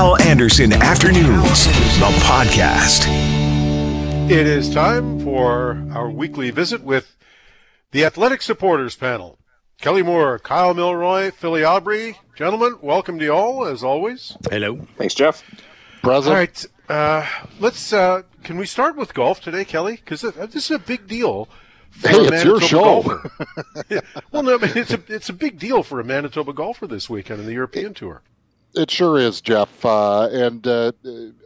Hal Anderson Afternoons, the podcast. It is time for our weekly visit with the Athletic Supporters Panel. Kelly Moore, Kyle Milroy, Philly Aubrey. Gentlemen, welcome to you all, as always. Hello. Thanks, Jeff. Present. All right. Uh, let's. Uh, can we start with golf today, Kelly? Because this is a big deal. hey, it's your show. well, no, I mean, it's a it's a big deal for a Manitoba golfer this weekend in the European Tour. It sure is, Jeff. Uh, and uh,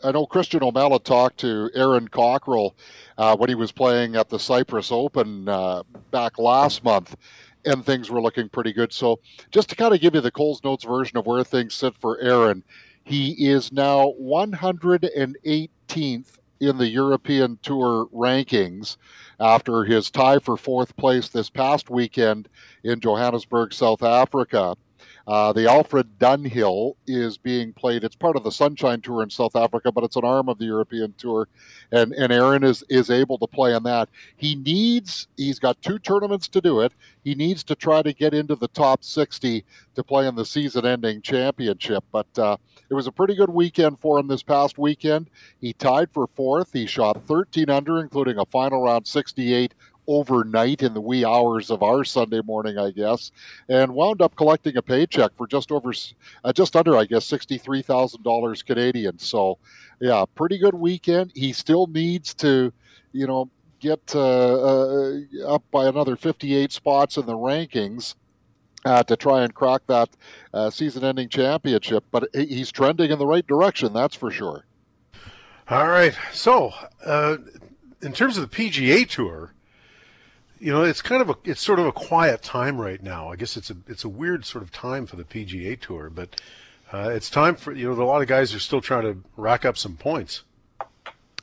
I know Christian O'Malley talked to Aaron Cockerill uh, when he was playing at the Cyprus Open uh, back last month, and things were looking pretty good. So, just to kind of give you the Coles Notes version of where things sit for Aaron, he is now 118th in the European Tour rankings after his tie for fourth place this past weekend in Johannesburg, South Africa. Uh, the Alfred Dunhill is being played. It's part of the Sunshine Tour in South Africa, but it's an arm of the European Tour, and and Aaron is is able to play on that. He needs. He's got two tournaments to do it. He needs to try to get into the top 60 to play in the season-ending championship. But uh, it was a pretty good weekend for him this past weekend. He tied for fourth. He shot 13 under, including a final round 68 overnight in the wee hours of our Sunday morning, I guess, and wound up collecting a paycheck for just over, uh, just under, I guess, sixty-three thousand dollars Canadian. So, yeah, pretty good weekend. He still needs to, you know, get uh, uh, up by another fifty-eight spots in the rankings. Uh, to try and crack that uh, season-ending championship, but he's trending in the right direction. That's for sure. All right. So, uh, in terms of the PGA Tour, you know, it's kind of a it's sort of a quiet time right now. I guess it's a it's a weird sort of time for the PGA Tour, but uh, it's time for you know a lot of guys are still trying to rack up some points.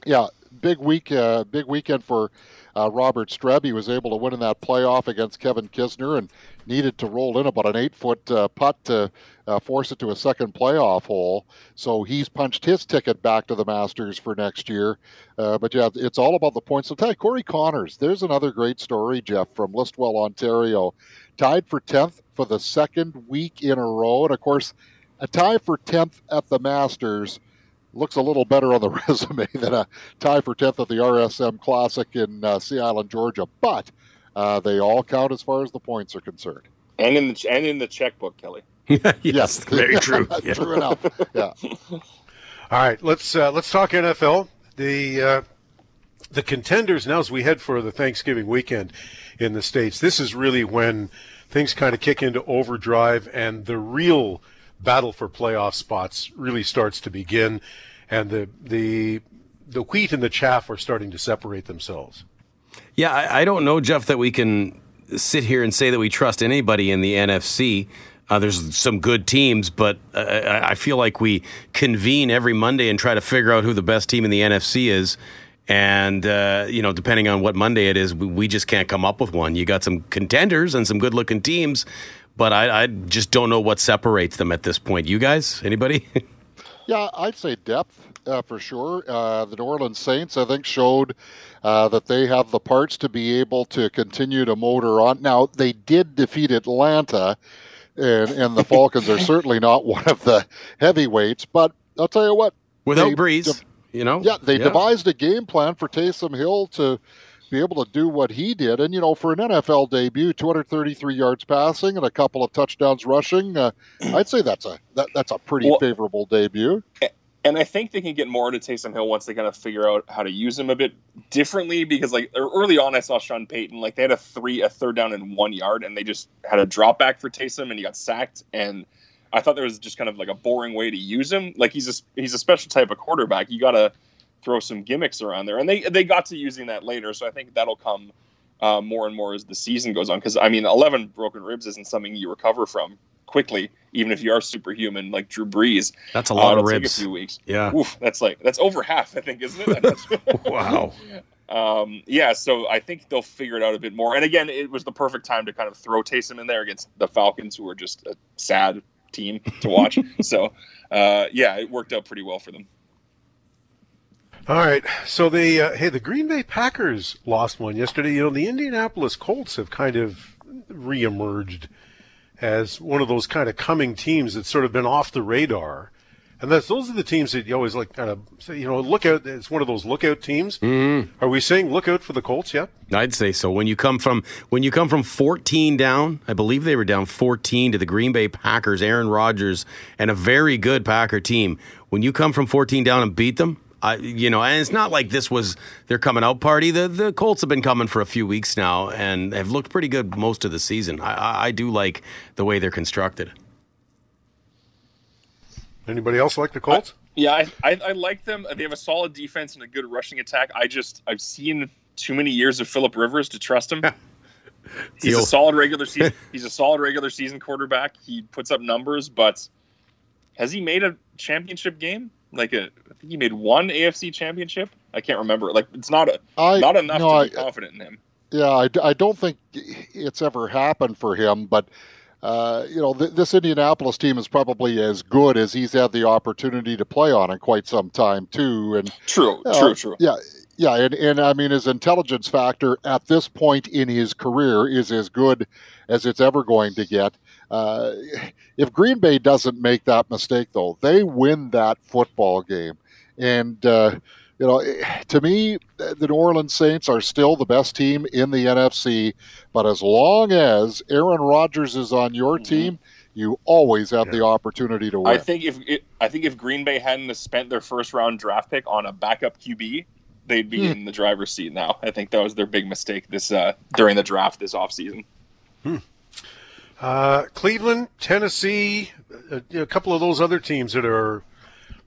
Yeah, big week, uh, big weekend for uh, Robert Streb. He was able to win in that playoff against Kevin Kisner and needed to roll in about an eight foot uh, putt to uh, force it to a second playoff hole. So he's punched his ticket back to the Masters for next year. Uh, but yeah, it's all about the points. So tell you, Corey Conners, there's another great story, Jeff, from Listowel, Ontario. Tied for 10th for the second week in a row. And of course, a tie for 10th at the Masters looks a little better on the resume than a tie for 10th at the RSM Classic in uh, Sea Island, Georgia. But uh, they all count as far as the points are concerned. And in the and in the checkbook, Kelly. yes, yes, very true. yeah. True enough. Yeah. All right, let's uh, let's talk NFL. The uh, the contenders now as we head for the Thanksgiving weekend in the states. This is really when things kind of kick into overdrive and the real battle for playoff spots really starts to begin, and the the the wheat and the chaff are starting to separate themselves. Yeah, I, I don't know, Jeff, that we can sit here and say that we trust anybody in the NFC. Uh, there's some good teams, but uh, I feel like we convene every Monday and try to figure out who the best team in the NFC is. And, uh, you know, depending on what Monday it is, we, we, just can't come up with one. You got some contenders and some good looking teams, but I, I just don't know what separates them at this point. You guys, anybody? yeah, I'd say depth uh, for sure. Uh, the New Orleans Saints, I think, showed uh, that they have the parts to be able to continue to motor on. Now, they did defeat Atlanta, and, and the Falcons are certainly not one of the heavyweights, but I'll tell you what. Without Brees, de- you know? Yeah, they yeah. devised a game plan for Taysom Hill to be able to do what he did. And, you know, for an NFL debut, 233 yards passing and a couple of touchdowns rushing, uh, I'd say that's a that, that's a pretty well, favorable debut. And I think they can get more to Taysom Hill once they kind of figure out how to use him a bit differently. Because like early on, I saw Sean Payton like they had a three, a third down and one yard, and they just had a drop back for Taysom, and he got sacked. And I thought there was just kind of like a boring way to use him. Like he's a he's a special type of quarterback. You got to throw some gimmicks around there, and they they got to using that later. So I think that'll come uh, more and more as the season goes on. Because I mean, eleven broken ribs isn't something you recover from quickly, even if you are superhuman like Drew Brees. That's a lot uh, of ribs. Take a few weeks. Yeah. Oof, that's like that's over half, I think, isn't it? wow. Um, yeah, so I think they'll figure it out a bit more. And again, it was the perfect time to kind of throw Taysom in there against the Falcons, who are just a sad team to watch. so, uh, yeah, it worked out pretty well for them. All right. So the uh, hey, the Green Bay Packers lost one yesterday. You know, the Indianapolis Colts have kind of reemerged as one of those kind of coming teams that's sort of been off the radar. And that's those are the teams that you always like kind of say, you know, look out. It's one of those lookout teams. Mm-hmm. Are we saying look out for the Colts yet? I'd say so. When you come from when you come from 14 down, I believe they were down 14 to the Green Bay Packers, Aaron Rodgers, and a very good Packer team. When you come from 14 down and beat them, I, you know, and it's not like this was their coming out party. The the Colts have been coming for a few weeks now and have looked pretty good most of the season. I, I, I do like the way they're constructed. Anybody else like the Colts? yeah, I, I, I like them. They have a solid defense and a good rushing attack. I just I've seen too many years of Philip Rivers to trust him. he's a solid regular season. He's a solid regular season quarterback. He puts up numbers, but has he made a championship game? Like a, I think he made one AFC championship. I can't remember. Like it's not a I, not enough no, to I, be confident in him. Yeah, I, I don't think it's ever happened for him, but uh, you know, th- this Indianapolis team is probably as good as he's had the opportunity to play on in quite some time too. And true, uh, true, true. Yeah, yeah, and, and I mean his intelligence factor at this point in his career is as good as it's ever going to get. Uh, if Green Bay doesn't make that mistake, though, they win that football game, and uh, you know, to me, the New Orleans Saints are still the best team in the NFC. But as long as Aaron Rodgers is on your mm-hmm. team, you always have yeah. the opportunity to win. I think if it, I think if Green Bay hadn't spent their first round draft pick on a backup QB, they'd be hmm. in the driver's seat now. I think that was their big mistake this uh, during the draft this offseason. Hmm. Uh, Cleveland, Tennessee, a, uh, a, couple of those other teams that are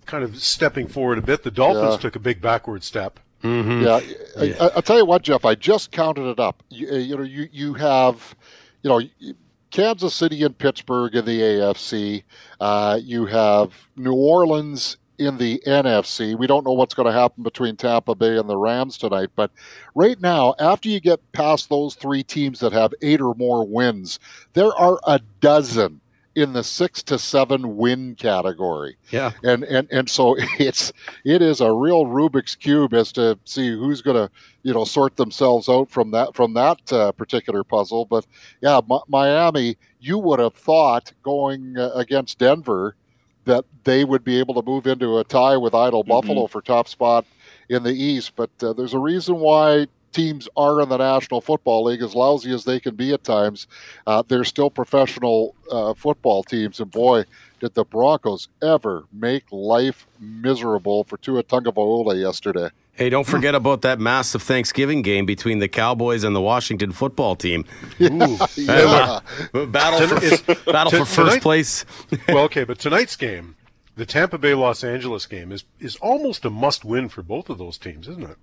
kind of stepping forward a bit. The Dolphins yeah. took a big backward step. Mm-hmm. Yeah, yeah. I, will tell you what, Jeff. I just counted it up. You, uh, you, know, you you have, you know, Kansas City and Pittsburgh in the AFC. Uh, you have New Orleans in the NFC. We don't know what's going to happen between Tampa Bay and the Rams tonight, but right now, after you get past those three teams that have eight or more wins, there are a dozen in the six to seven win category. Yeah. And and and so it's it is a real Rubik's cube as to see who's going to you know sort themselves out from that from that uh, particular puzzle. But yeah, M- Miami, you would have thought going uh, against Denver that they would be able to move into a tie with Idle mm-hmm. Buffalo for top spot in the East. But uh, there's a reason why teams are in the National Football League, as lousy as they can be at times, uh, they're still professional uh, football teams. And boy, did the Broncos ever make life miserable for Tua Tagovailoa yesterday. Hey, don't forget about that massive Thanksgiving game between the Cowboys and the Washington football team. Ooh, yeah. battle for, battle for first tonight, place. well, okay, but tonight's game, the Tampa Bay Los Angeles game, is is almost a must win for both of those teams, isn't it?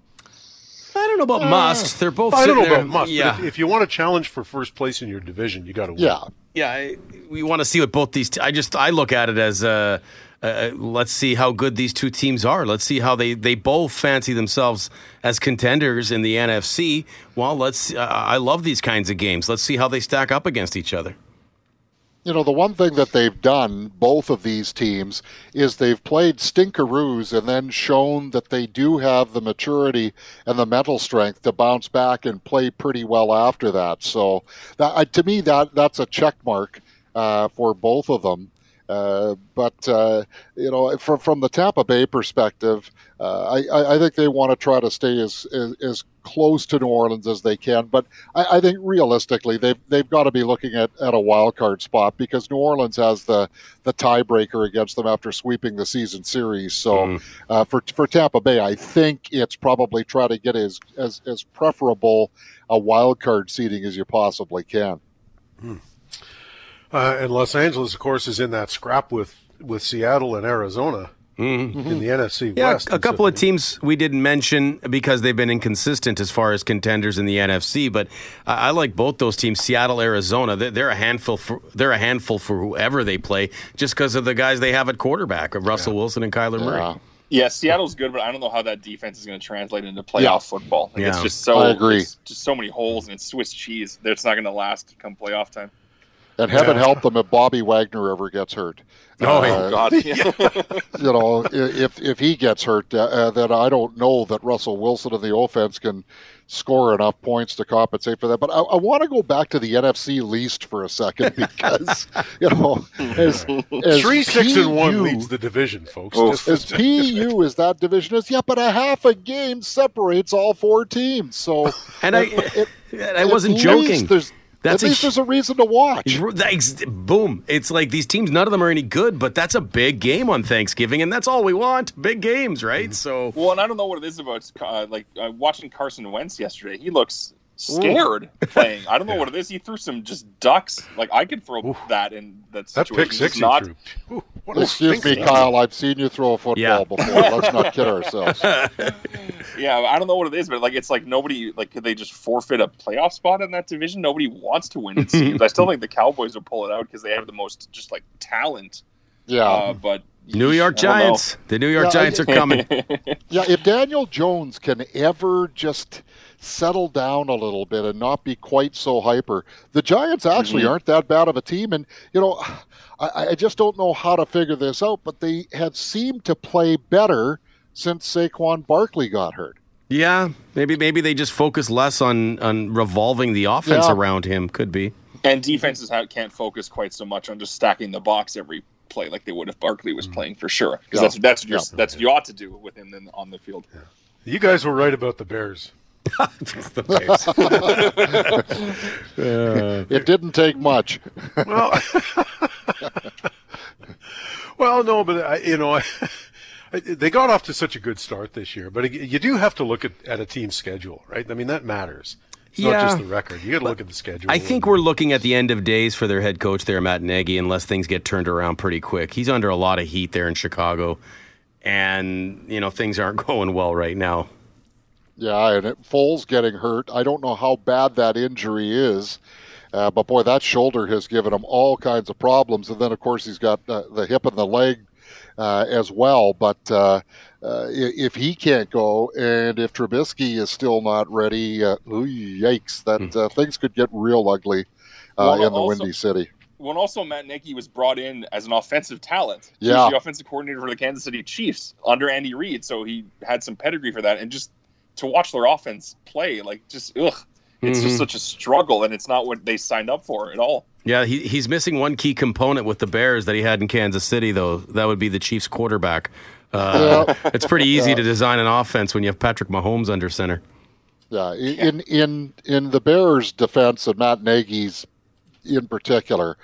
I don't know about uh, must. They're both. I don't know there. about must. Yeah. If, if, you want to challenge for first place in your division, you got to win. Yeah. Yeah. I, we want to see what both these. T- I just I look at it as uh, uh, let's see how good these two teams are. Let's see how they they both fancy themselves as contenders in the NFC. Well, let's. Uh, I love these kinds of games. Let's see how they stack up against each other you know, the one thing that they've done, both of these teams, is they've played stinkeroos and then shown that they do have the maturity and the mental strength to bounce back and play pretty well after that. So, that, to me, that that's a check mark uh, for both of them. Uh, but uh, you know, from from the Tampa Bay perspective, uh, I, I think they want to try to stay as, as, as close to New Orleans as they can. But I, I, think realistically, they've they've got to be looking at, at a wild card spot because New Orleans has the the tiebreaker against them after sweeping the season series. So mm. uh, for for Tampa Bay, I think it's probably try to get as as as preferable a wild card seating as you possibly can. Mm. Uh, and Los Angeles, of course, is in that scrap with with Seattle and Arizona. Mm-hmm. In the NFC yeah, West. a couple of teams we didn't mention because they've been inconsistent as far as contenders in the NFC. But I, I like both those teams. Seattle, Arizona, they're, they're, a handful. For, they're a handful for whoever they play, just because of the guys they have at quarterback, of Russell yeah. Wilson and Kyler Murray. Yeah. Yeah, Seattle's good, but I don't know how that defense is going to translate into playoff yeah. football. Like, yeah. It's just so I agree. just so many holes and it's Swiss cheese that it's not going to last come playoff time. And heaven Yeah. help them if Bobby Wagner ever gets hurt. Oh, Uh, God. you know, if if he gets hurt, uh, uh, then I don't know that Russell Wilson and the offense can score enough points to compensate for that. But I, I want to go back to the NFC least for a second because you know, as, as Three, six, and one leads the division, folks. Oh. Just- as PU as that division is, yeah, but a half a game separates all four teams. So And I, it- I wasn't joking. least there's That's at least hu- there's a reason to watch. Boom. It's like these teams, none of them are any good, but that's a big game on Thanksgiving, and that's all we want. Big games, right? So, Well, and I don't know what it is about uh, like uh, watching Carson Wentz yesterday. He looks scared playing. I don't know what it is. He threw some just ducks. Like I could throw Ooh. that in that that situation. pick He's six he not. threw. Ooh, Excuse me. Kyle. I've seen you throw a football Yeah. before. Let's not kid ourselves. Yeah, I don't know what it is, but like it's like nobody like could they just forfeit a playoff spot in that division? Nobody wants to win. It seems. I still think the Cowboys will pull it out because they have the most just like talent. Yeah. Uh, but New York I don't know. Giants. The New York Yeah, Giants are coming. Yeah, if Daniel Jones can ever just settle down a little bit and not be quite so hyper, the Giants actually Mhm. aren't that bad of a team. And, you know, I, I just don't know how to figure this out, but they have seemed to play better since Saquon Barkley got hurt. Yeah, maybe maybe they just focus less on on revolving the offense Yeah. around him. Could be. and defenses ha- can't focus quite so much on just stacking the box every play like they would if Barkley was playing for sure. Because Yeah. that's that's what you're, Yeah. that's what you ought to do with him then on the field. You guys were right about the Bears. The Bears. It didn't take much. Well, well, no, but I, you know, I, I- they got off to such a good start this year. But you do have to look at, at a team's schedule, right? I mean, that matters. It's not just the record. You got to look at the schedule. I think we're looking at the end of days for their head coach there, Matt Nagy, unless things get turned around pretty quick. He's under a lot of heat there in Chicago, and you know things aren't going well right now. Yeah, and it, Foles getting hurt. I don't know how bad that injury is, uh, but boy, that shoulder has given him all kinds of problems. And then, of course, he's got uh, the hip and the leg uh, as well. But uh, uh, if he can't go, and if Trubisky is still not ready, uh, ooh, yikes! That uh, things could get real ugly uh, Well, in the also- Windy City. When also Matt Nagy was brought in as an offensive talent. He Yeah. was the offensive coordinator for the Kansas City Chiefs under Andy Reid, so he had some pedigree for that. And just to watch their offense play, like just ugh, it's Mhm. just such a struggle, and it's not what they signed up for at all. Yeah, he, he's missing one key component with the Bears that he had in Kansas City, though. That would be the Chiefs quarterback. Uh, It's pretty easy to design an offense when you have Patrick Mahomes under center. Yeah, in in in the Bears' defense and Matt Nagy's in particular,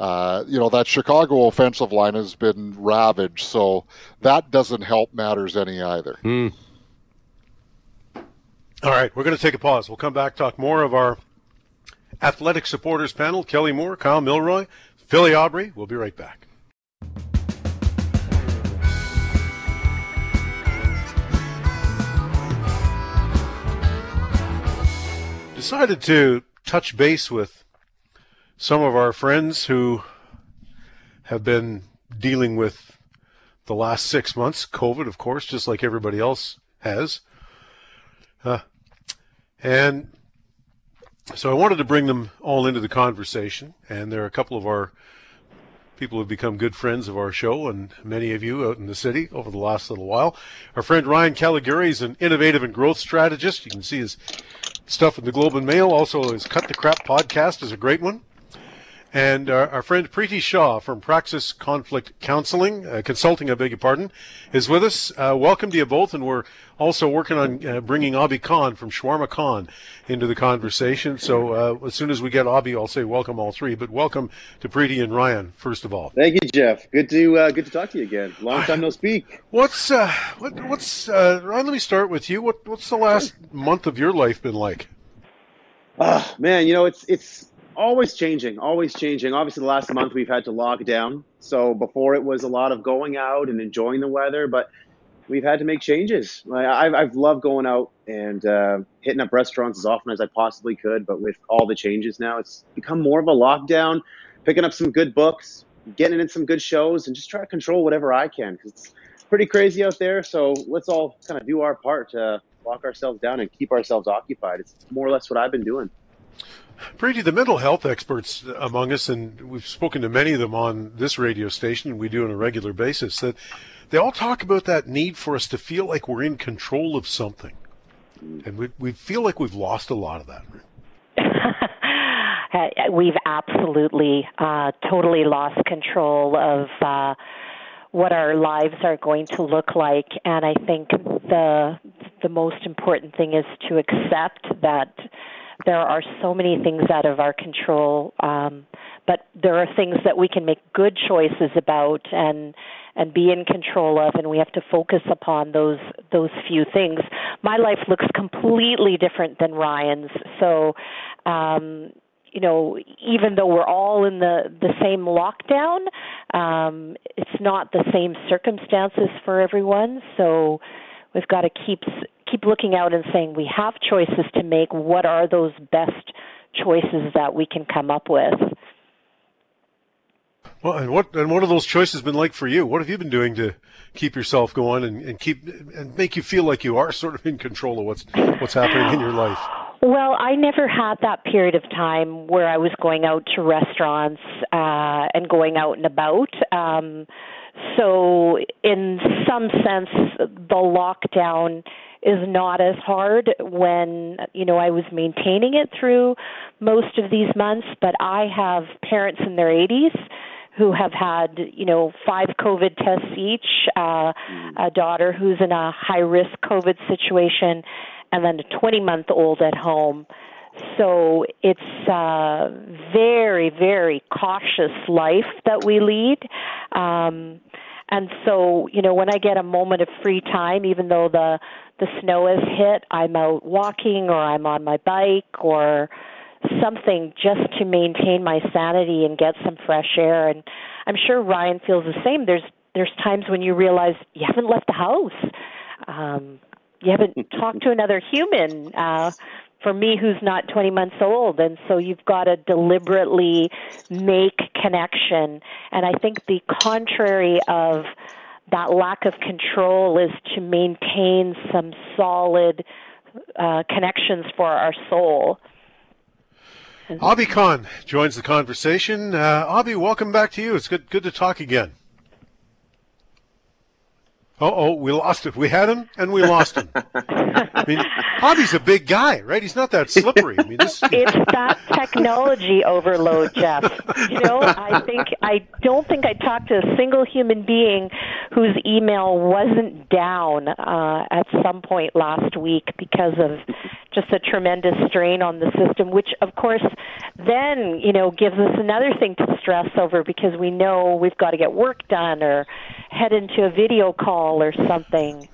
uh, you know that Chicago offensive line has been ravaged, so that doesn't help matters any either. Hmm. All right, we're going to take a pause. We'll come back, talk more of our athletic supporters panel. Kelly Moore, Kyle Milroy, Philly Aubrey. We'll be right back. Decided to touch base with some of our friends who have been dealing with the last six months, COVID, of course, just like everybody else has. Uh, and so I wanted to bring them all into the conversation. And there are a couple of our people who've become good friends of our show, and many of you out in the city over the last little while. Our friend Ryan Caligiuri is an innovative and growth strategist. You can see his stuff in the Globe and Mail. Also, his Cut the Crap podcast is a great one. And our, our friend Preeti Shaw from Praxis Conflict Counseling, uh, Consulting, I beg your pardon, is with us. Uh, welcome to you both. And we're also working on uh, bringing Abhi Khan from Shawarma Khan into the conversation. So uh, as soon as we get Abhi, I'll say welcome all three. But welcome to Preeti and Ryan, first of all. Thank you, Jeff. Good to uh, good to talk to you again. Long time no speak. What's uh, what, what's uh, Ryan? Let me start with you. What what's the last month of your life been like? Ah, man, you know it's it's always changing, always changing. Obviously, the last month we've had to lock down. So before it was a lot of going out and enjoying the weather, but we've had to make changes. Like, I've I've loved going out and uh, hitting up restaurants as often as I possibly could, but with all the changes now, it's become more of a lockdown. Picking up some good books, getting in some good shows, and just try to control whatever I can because it's pretty crazy out there. So let's all kind of do our part to lock ourselves down and keep ourselves occupied. It's more or less what I've been doing. Preeti, the mental health experts among us, and we've spoken to many of them on this radio station, we do on a regular basis, that they all talk about that need for us to feel like we're in control of something. And we, we feel like we've lost a lot of that. we've absolutely, uh, totally lost control of uh, what our lives are going to look like. And I think the the most important thing is to accept that there are so many things out of our control, um, but there are things that we can make good choices about and and be in control of, and we have to focus upon those those few things. My life looks completely different than Ryan's, so. Um, you know, even though we're all in the the same lockdown, um, it's not the same circumstances for everyone. So we've got to keep keep looking out and saying we have choices to make. What are those best choices that we can come up with? Well, and what and what have those choices been like for you? What have you been doing to keep yourself going and, and keep and make you feel like you are sort of in control of what's what's happening in your life? Well, I never had that period of time where I was going out to restaurants uh, and going out and about. Um, so, in some sense, the lockdown is not as hard when you know I was maintaining it through most of these months. But I have parents in their 80s who have had you know five COVID tests each, uh, a daughter who's in a high risk COVID situation, and then a 20 month old at home. So it's a very, very cautious life that we lead. Um, and so, you know, when I get a moment of free time, even though the the snow has hit, I'm out walking or I'm on my bike or something just to maintain my sanity and get some fresh air. And I'm sure Ryan feels the same. There's there's times when you realize you haven't left the house. Um, you haven't talked to another human. Uh, for me, who's not 20 months old, and so you've got to deliberately make connection. And I think the contrary of that lack of control is to maintain some solid uh, connections for our soul. Abhi Khan joins the conversation. Uh, welcome back to you. It's good good to talk again. Oh, oh, we lost it. We had him and we lost him. I mean, Abhi's a big guy, right? He's not that slippery. I mean, this... it's that technology overload, Jeff. You know, I think I don't think I talked to a single human being whose email wasn't down uh, at some point last week because of just a tremendous strain on the system, which of course then you know gives us another thing to stress over because we know we've got to get work done or head into a video call or something.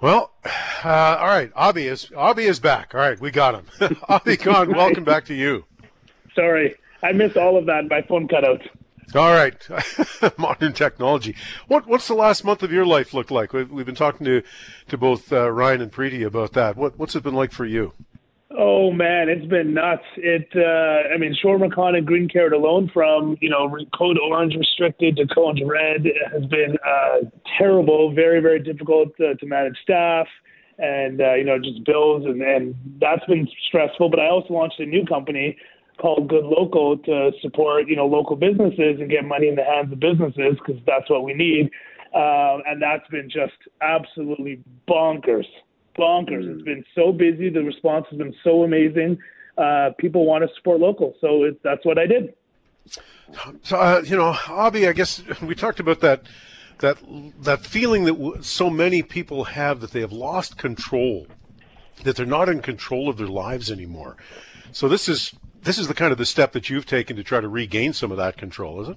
Well, uh, all right. Abhi is Abhi is back. All right, we got him. Abhi Khan, welcome back to you. Sorry, I missed all of that. My phone cut out. All right, modern technology. What what's the last month of your life looked like? We've, we've been talking to to both uh, Ryan and Preeti about that. What what's it been like for you? Oh man, it's been nuts. It, uh, I mean, Shawarma Khan and Green Carrot alone, from you know code orange restricted to code red, has been uh, terrible. Very, very difficult to, to manage staff, and uh, you know just bills, and, and that's been stressful. But I also launched a new company called Good Local to support you know local businesses and get money in the hands of businesses because that's what we need. Uh, and that's been just absolutely bonkers bonkers. Mm. It's been so busy. The response has been so amazing. Uh, people want to support local, so it, that's what I did. So uh, you know, Abhi, I guess we talked about that that that feeling that w- so many people have that they have lost control, that they're not in control of their lives anymore. So this is this is the kind of the step that you've taken to try to regain some of that control, is it?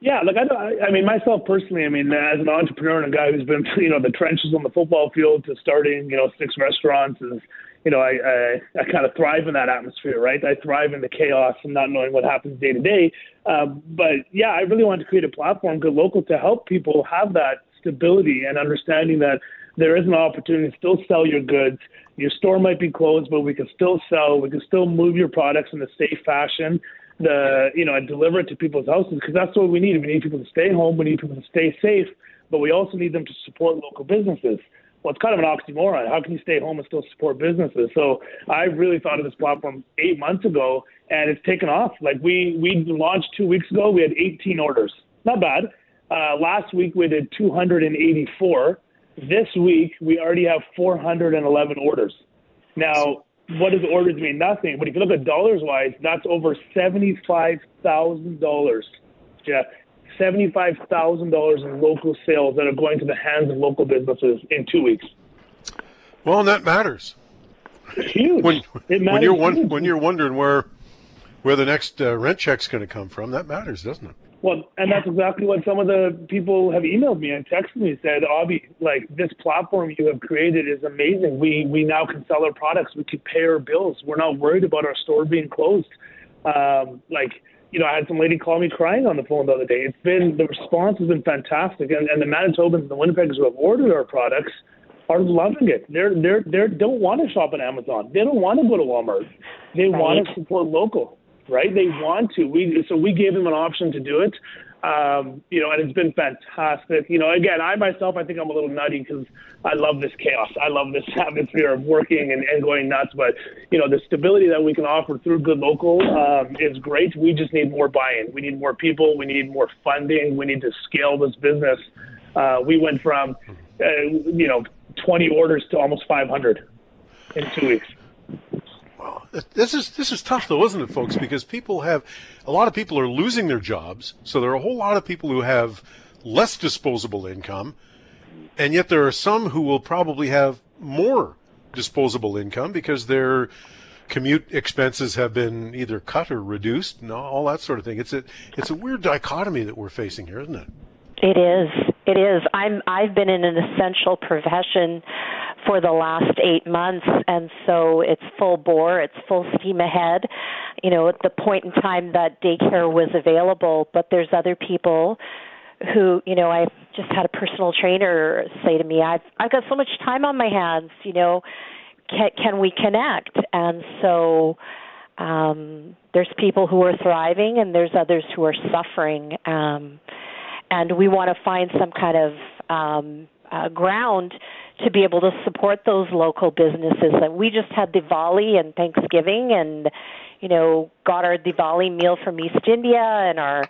Yeah, look, I, I mean, myself personally, I mean, as an entrepreneur and a guy who's been, you know, the trenches on the football field to starting, you know, six restaurants is, you know, I, I, I kind of thrive in that atmosphere, right? I thrive in the chaos and not knowing what happens day to day. Um, but yeah, I really wanted to create a platform, Good Local, to help people have that stability and understanding that there is an opportunity to still sell your goods. Your store might be closed, but we can still sell. We can still move your products in a safe fashion the you know and deliver it to people's houses because that's what we need. We need people to stay home. We need people to stay safe, but we also need them to support local businesses. well, it's kind of an oxymoron. How can you stay home and still support businesses? So I really thought of this platform eight months ago, and it's taken off. Like we we launched two weeks ago, we had 18 orders. Not bad. Uh, last week we did 284. This week we already have 411 orders. Now, what does orders mean? Nothing. But if you look at dollars wise, that's over seventy-five thousand dollars. Yeah, seventy-five thousand dollars in local sales that are going to the hands of local businesses in two weeks. Well, and that matters. It's huge. When, it when you're one, when you're wondering where where the next uh, rent check's going to come from, that matters, doesn't it? Well, and that's exactly what some of the people have emailed me and texted me said, Abhi, like this platform you have created is amazing. We we now can sell our products. We can pay our bills. We're not worried about our store being closed. Um, like you know, I had some lady call me crying on the phone the other day. It's been the response has been fantastic, and, and the Manitobans and the Winnipeggers who have ordered our products are loving it. They're they're they don't want to shop at Amazon. They don't want to go to Walmart. They Right. want to support local, right? They want to. We so we gave them an option to do it. Um, you know, and it's been fantastic. You know, again, I myself, I think I'm a little nutty because I love this chaos. I love this atmosphere of working and, and going nuts. But you know, the stability that we can offer through Good Local um, is great. We just need more buy-in. We need more people. We need more funding. We need to scale this business. Uh, we went from, uh, you know, 20 orders to almost 500 in two weeks. Well, this is this is tough though, isn't it, folks? Because people have a lot of people are losing their jobs, so there are a whole lot of people who have less disposable income, and yet there are some who will probably have more disposable income because their commute expenses have been either cut or reduced, and all that sort of thing. It's a it's a weird dichotomy that we're facing here, isn't it? It is. It is. I'm I've been in an essential profession for the last 8 months and so it's full bore, it's full steam ahead. You know, at the point in time that daycare was available, but there's other people who, you know, I just had a personal trainer say to me, I've I've got so much time on my hands, you know, can can we connect? And so um there's people who are thriving and there's others who are suffering. Um and we want to find some kind of um, uh, ground to be able to support those local businesses. And we just had Diwali and Thanksgiving, and you know, got our Diwali meal from East India and our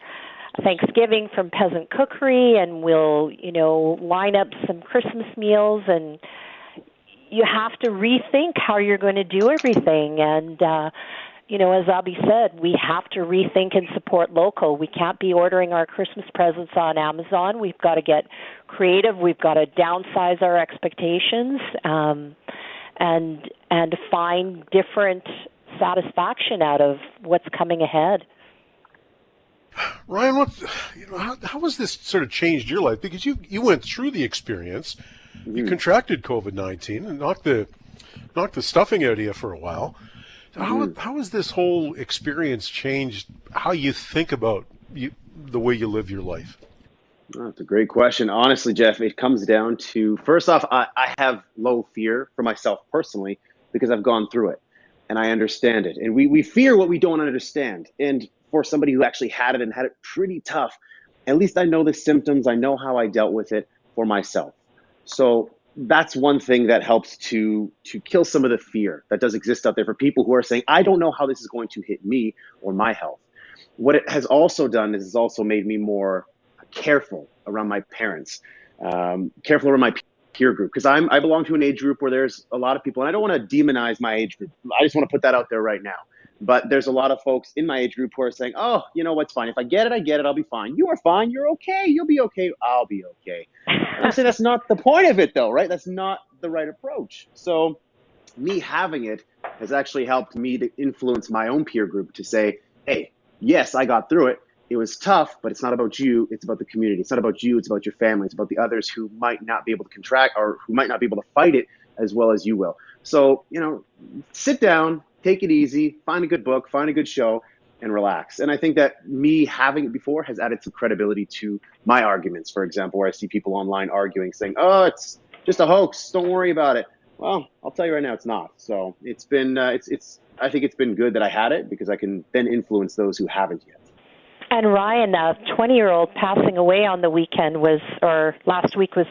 Thanksgiving from Peasant Cookery, and we'll you know line up some Christmas meals and. You have to rethink how you're going to do everything, and uh, you know, as Abhi said, we have to rethink and support local. We can't be ordering our Christmas presents on Amazon. We've got to get creative. We've got to downsize our expectations, um, and and find different satisfaction out of what's coming ahead. Ryan, what you know, how, how has this sort of changed your life? Because you you went through the experience, you contracted COVID nineteen and knocked the knocked the stuffing out of you for a while. How mm-hmm. how has this whole experience changed how you think about you, the way you live your life? Oh, That's a great question. Honestly, Jeff, it comes down to first off, I, I have low fear for myself personally because I've gone through it and I understand it. And we, we fear what we don't understand. And for somebody who actually had it and had it pretty tough, at least I know the symptoms, I know how I dealt with it for myself. So that's one thing that helps to to kill some of the fear that does exist out there for people who are saying, I don't know how this is going to hit me or my health. What it has also done is it's also made me more careful around my parents, um, careful around my peer group because I'm I belong to an age group where there's a lot of people, and I don't want to demonize my age group. I just want to put that out there right now. But there's a lot of folks in my age group who are saying, "Oh, you know what's fine. If I get it, I get it. I'll be fine. You are fine. You're okay. You'll be okay. I'll be okay." And I say that's not the point of it, though, right? That's not the right approach. So, me having it has actually helped me to influence my own peer group to say, "Hey, yes, I got through it it was tough, but it's not about you. It's about the community. It's not about you. It's about your family. It's about the others who might not be able to contract or who might not be able to fight it as well as you will. So, you know, sit down, take it easy, find a good book, find a good show, and relax. And I think that me having it before has added some credibility to my arguments, for example, where I see people online arguing, saying, oh, it's just a hoax. Don't worry about it. Well, I'll tell you right now, it's not. So it's been, uh, it's, it's, I think it's been good that I had it because I can then influence those who haven't yet. And Ryan, a 20 year old passing away on the weekend was, or last week was,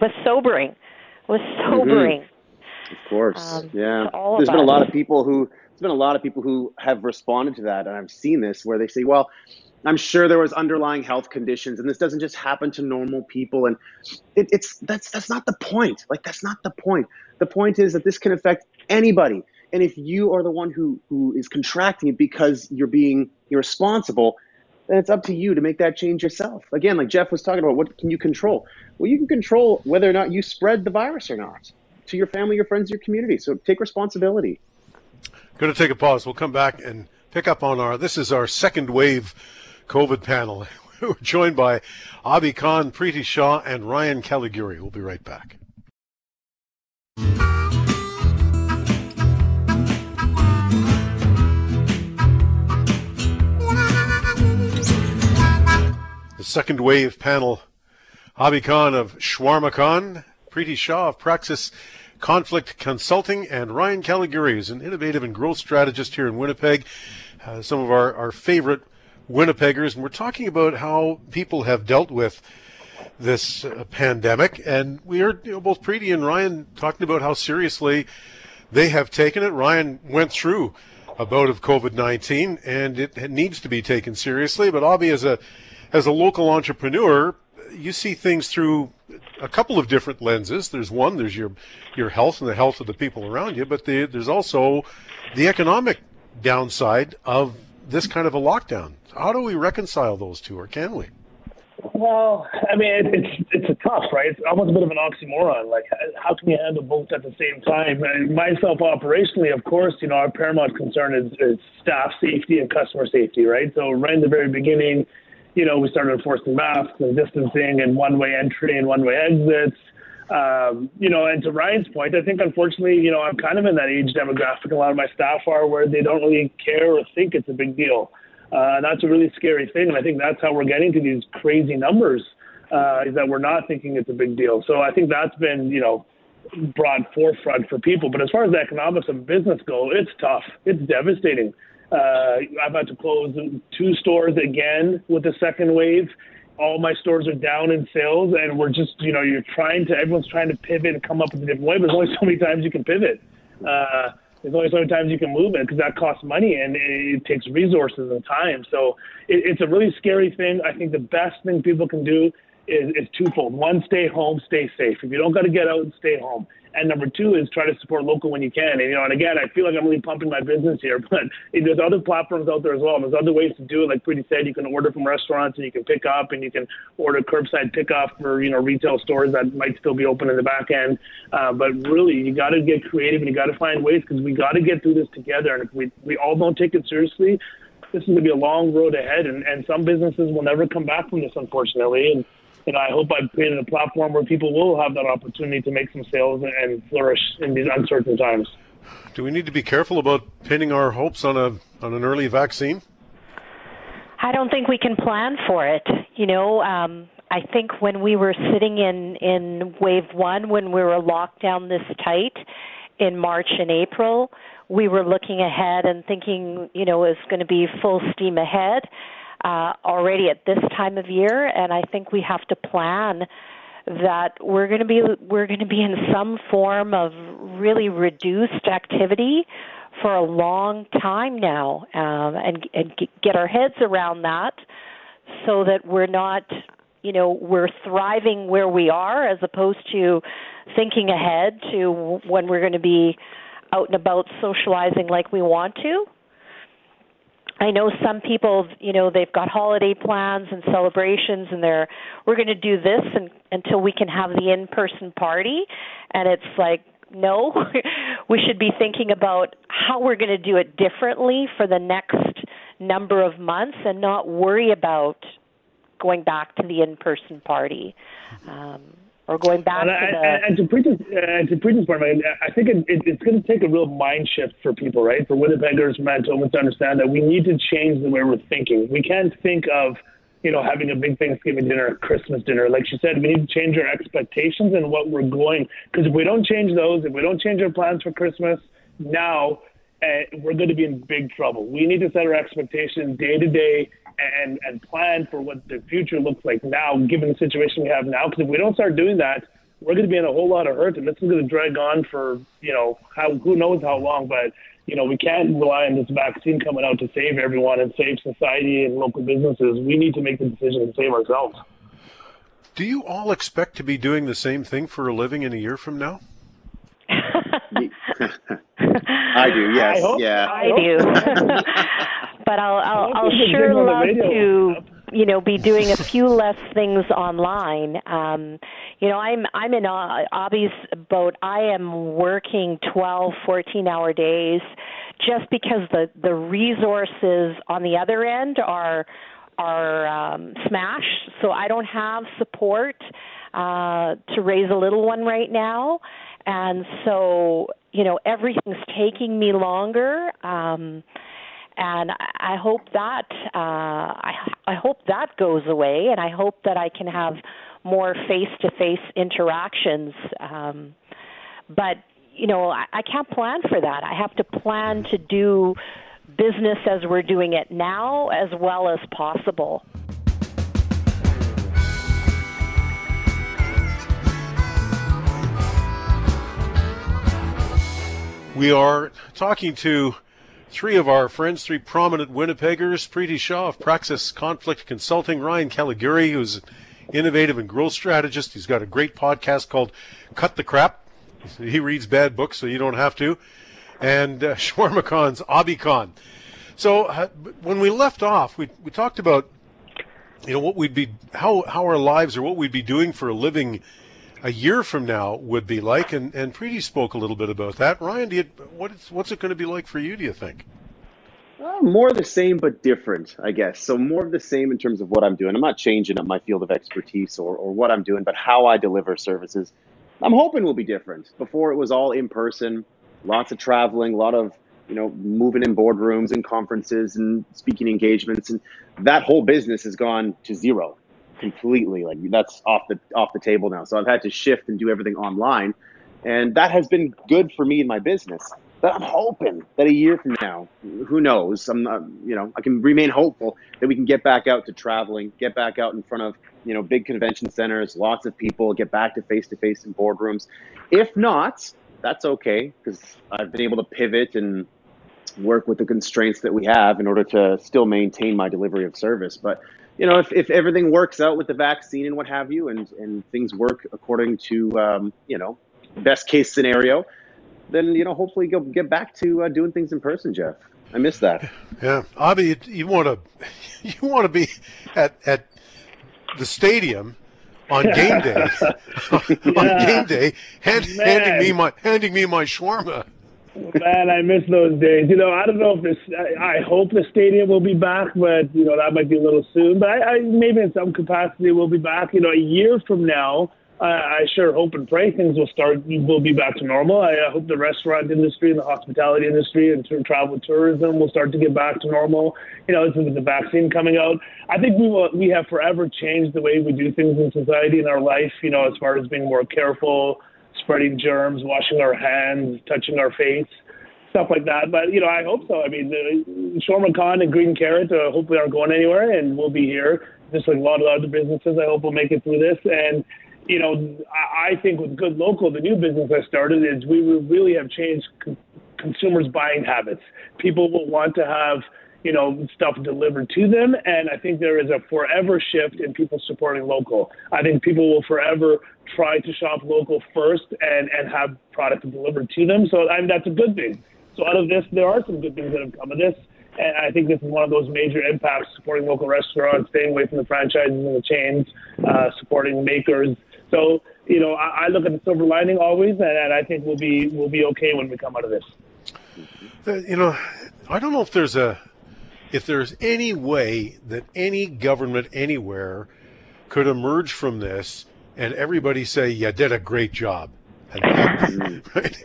was sobering. was sobering. Mm-hmm. Of course, Um, yeah. to all of There's been a lot of people who there's been a lot of people who have responded to that, and I've seen this where they say, "Well, I'm sure there was underlying health conditions, and this doesn't just happen to normal people." And it, it's that's that's not the point. Like that's not the point. The point is that this can affect anybody, and if you are the one who who is contracting it because you're being irresponsible, then it's up to you to make that change yourself. Again, like Jeff was talking about, what can you control? Well, you can control whether or not you spread the virus or not to your family, your friends, your community. So take responsibility. Going to take a pause. We'll come back and pick up on our. This is our second wave COVID panel. We're joined by Abhi Khan, Preeti Shaw, and Ryan Caligiuri. We'll be right back. The second wave panel. Abhi Khan of Shawarma Khan, Preeti Shaw of Praxis Conflict Consulting, and Ryan Caligiuri is an innovative and growth strategist here in Winnipeg. Uh, some of our, our favorite Winnipeggers, and we're talking about how people have dealt with this uh, pandemic. And we heard you know, both Preeti and Ryan talking about how seriously they have taken it. Ryan went through a bout of COVID 19, and it, needs to be taken seriously. But Abhi, as a as a local entrepreneur, you see things through a couple of different lenses. There's one, there's your your health and the health of the people around you, but the, there's also the economic downside of this kind of a lockdown. How do we reconcile those two, or can we? Well, I mean, it, it's it's a tough, right? It's almost a bit of an oxymoron. Like, how can you handle both at the same time? Myself, operationally, of course, you know, our paramount concern is, is staff safety and customer safety, right? So, right in the very beginning, you know, we started enforcing masks and distancing and one-way entry and one-way exits. Um, you know, and to Ryan's point, I think unfortunately, you know, I'm kind of in that age demographic. A lot of my staff are where they don't really care or think it's a big deal. Uh, that's a really scary thing, and I think that's how we're getting to these crazy numbers. Uh, is that we're not thinking it's a big deal. So I think that's been, you know, brought forefront for people. But as far as the economics of business go, it's tough. It's devastating. Uh, I've had to close two stores again with the second wave. All my stores are down in sales, and we're just, you know, you're trying to, everyone's trying to pivot and come up with a different way, but there's only so many times you can pivot. Uh, there's only so many times you can move it because that costs money and it, takes resources and time. So it, it's a really scary thing. I think the best thing people can do is, is twofold. One, stay home, stay safe. If you don't got to get out, stay home. And number two is try to support local when you can. And you know, and again, I feel like I'm really pumping my business here, but there's other platforms out there as well. There's other ways to do it. Like Preeti said, you can order from restaurants and you can pick up, and you can order curbside pickup for you know retail stores that might still be open in the back end. Uh, but really, you got to get creative and you got to find ways because we got to get through this together. And if we we all don't take it seriously, this is going to be a long road ahead. And and some businesses will never come back from this, unfortunately. And you know, I hope I've created a platform where people will have that opportunity to make some sales and flourish in these uncertain times. Do we need to be careful about pinning our hopes on a on an early vaccine? I don't think we can plan for it. You know, um, I think when we were sitting in in wave one, when we were locked down this tight in March and April, we were looking ahead and thinking, you know, it's going to be full steam ahead uh, already at this time of year, and I think we have to plan that we're going to be we're going to be in some form of really reduced activity for a long time now, um, and and get our heads around that, so that we're not, you know, we're thriving where we are as opposed to thinking ahead to when we're going to be out and about socializing like we want to. I know some people, you know, they've got holiday plans and celebrations, and they're we're going to do this and, until we can have the in-person party, and it's like no, we should be thinking about how we're going to do it differently for the next number of months, and not worry about going back to the in-person party. Um, or going back and, to I, the. and to Preeti's, uh, to Preeti's point, I think it, it, it's going to take a real mind shift for people, right? For Winnipeggers, Manitobans to understand that we need to change the way we're thinking. We can't think of, you know, having a big Thanksgiving dinner, Christmas dinner. Like she said, we need to change our expectations and what we're going. Because if we don't change those, if we don't change our plans for Christmas now, uh, we're going to be in big trouble. We need to set our expectations day to day and and plan for what the future looks like now, given the situation we have now. Because if we don't start doing that, we're going to be in a whole lot of hurt, and this is going to drag on for you know how who knows how long. But you know we can't rely on this vaccine coming out to save everyone and save society and local businesses. We need to make the decision to save ourselves. Do you all expect to be doing the same thing for a living in a year from now? I do. Yes. I hope- yeah. I do. but I'll I'll, I'll sure love to you know be doing a few less things online. Um, you know, I'm I'm in uh, Abhi's boat. I am working 12, 14 hour days just because the the resources on the other end are are um, smashed. So I don't have support uh, to raise a little one right now, and so you know everything's taking me longer. Um, and I hope that uh, I, I hope that goes away, and I hope that I can have more face-to-face interactions. Um, but you know, I, I can't plan for that. I have to plan to do business as we're doing it now, as well as possible. We are talking to three of our friends, three prominent Winnipeggers, Preeti Shaw of Praxis Conflict Consulting, Ryan Caligiuri, who's an innovative and growth strategist. He's got a great podcast called Cut the Crap. He reads bad books, so you don't have to. And uh, Shawarma Khan's Abhi Khan. So uh, when we left off, we, we talked about you know what we'd be how how our lives or what we'd be doing for a living a year from now would be like, and and Preeti spoke a little bit about that. Ryan, you, what is what's it going to be like for you? Do you think? Uh, more the same but different, I guess. So more of the same in terms of what I'm doing. I'm not changing up my field of expertise or, or what I'm doing, but how I deliver services. I'm hoping will be different. Before it was all in person, lots of traveling, a lot of you know moving in boardrooms and conferences and speaking engagements, and that whole business has gone to zero completely. Like that's off the off the table now. So I've had to shift and do everything online, and that has been good for me and my business. But I'm hoping that a year from now, who knows? I'm not, you know, I can remain hopeful that we can get back out to traveling, get back out in front of, you know, big convention centers, lots of people, get back to face to face in boardrooms. If not, that's okay because I've been able to pivot and work with the constraints that we have in order to still maintain my delivery of service. But you know, if, if everything works out with the vaccine and what have you, and, and things work according to, um, you know, best case scenario, then, you know, hopefully go get back to uh, doing things in person, Jeff. I miss that. Yeah, Abhi, you, you want to you want to be at at the stadium on game day on Yeah. game day, hand, handing me my handing me my shawarma. Man, I miss those days. You know, I don't know if this. I, I hope the stadium will be back, but you know that might be a little soon. But I, I maybe in some capacity we'll be back. You know, a year from now, I, I sure hope and pray things will start. Will be back to normal. I, I hope the restaurant industry and the hospitality industry and tour, travel tourism will start to get back to normal. You know, with the vaccine coming out. I think we will. We have forever changed the way we do things in society in our life. You know, as far as being more careful spreading germs, washing our hands, touching our face, stuff like that. But you know, I hope so. I mean, the Shawarma Khan and Green Carrot uh, hopefully aren't going anywhere, and we'll be here. Just like a lot of other businesses, I hope we'll make it through this. And you know, I, I think with Good Local, the new business I started is we really have changed con- consumers' buying habits. People will want to have you know, stuff delivered to them. And I think there is a forever shift in people supporting local. I think people will forever try to shop local first and, and have product delivered to them. So I mean, that's a good thing. So out of this, there are some good things that have come of this. And I think this is one of those major impacts, supporting local restaurants, staying away from the franchises and the chains, uh, supporting makers. So, you know, I, I look at the silver lining always, and, and I think we'll be, we'll be okay when we come out of this. Uh, you know, I don't know if there's a if there's any way that any government anywhere could emerge from this and everybody say, "You did a great job." And, right?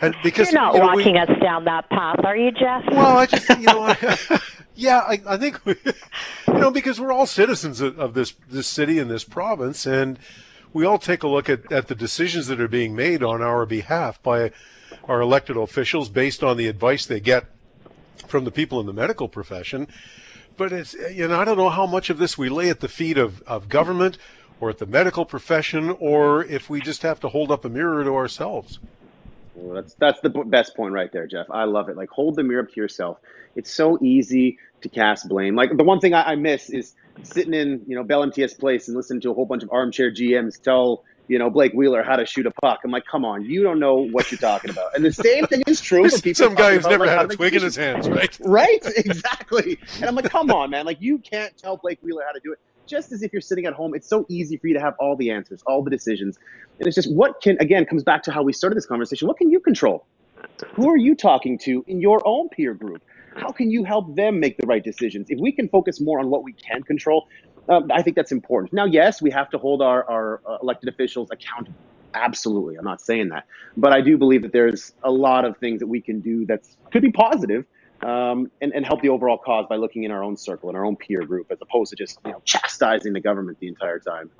And because You're not you know, we- walking us down that path, are you, Jeff? well, I just, you know, I, yeah, I, I think, we, you know, because we're all citizens of, of this this city and this province, and we all take a look at, at the decisions that are being made on our behalf by our elected officials based on the advice they get from the people in the medical profession. But it's, you know, I don't know how much of this we lay at the feet of, of government or at the medical profession, or if we just have to hold up a mirror to ourselves. Well, that's that's the best point right there, Jeff. I love it. Like hold the mirror up to yourself. It's so easy to cast blame. Like the one thing I, I miss is sitting in you know Bell MTS Place and listening to a whole bunch of armchair GMs tell you know Blake Wheeler how to shoot a puck. I'm like, come on, you don't know what you're talking about. And the same thing is true. Some guy who's never like, had a twig in his hands, right? Right, exactly. And I'm like, come on, man. Like you can't tell Blake Wheeler how to do it. Just as if you're sitting at home, it's so easy for you to have all the answers, all the decisions. And it's just what can again comes back to how we started this conversation. What can you control? Who are you talking to in your own peer group? How can you help them make the right decisions? If we can focus more on what we can control, um, I think that's important. Now, yes, we have to hold our, our uh, elected officials accountable. Absolutely. I'm not saying that. But I do believe that there's a lot of things that we can do that could be positive um, and, and help the overall cause by looking in our own circle, in our own peer group, as opposed to just you know, chastising the government the entire time.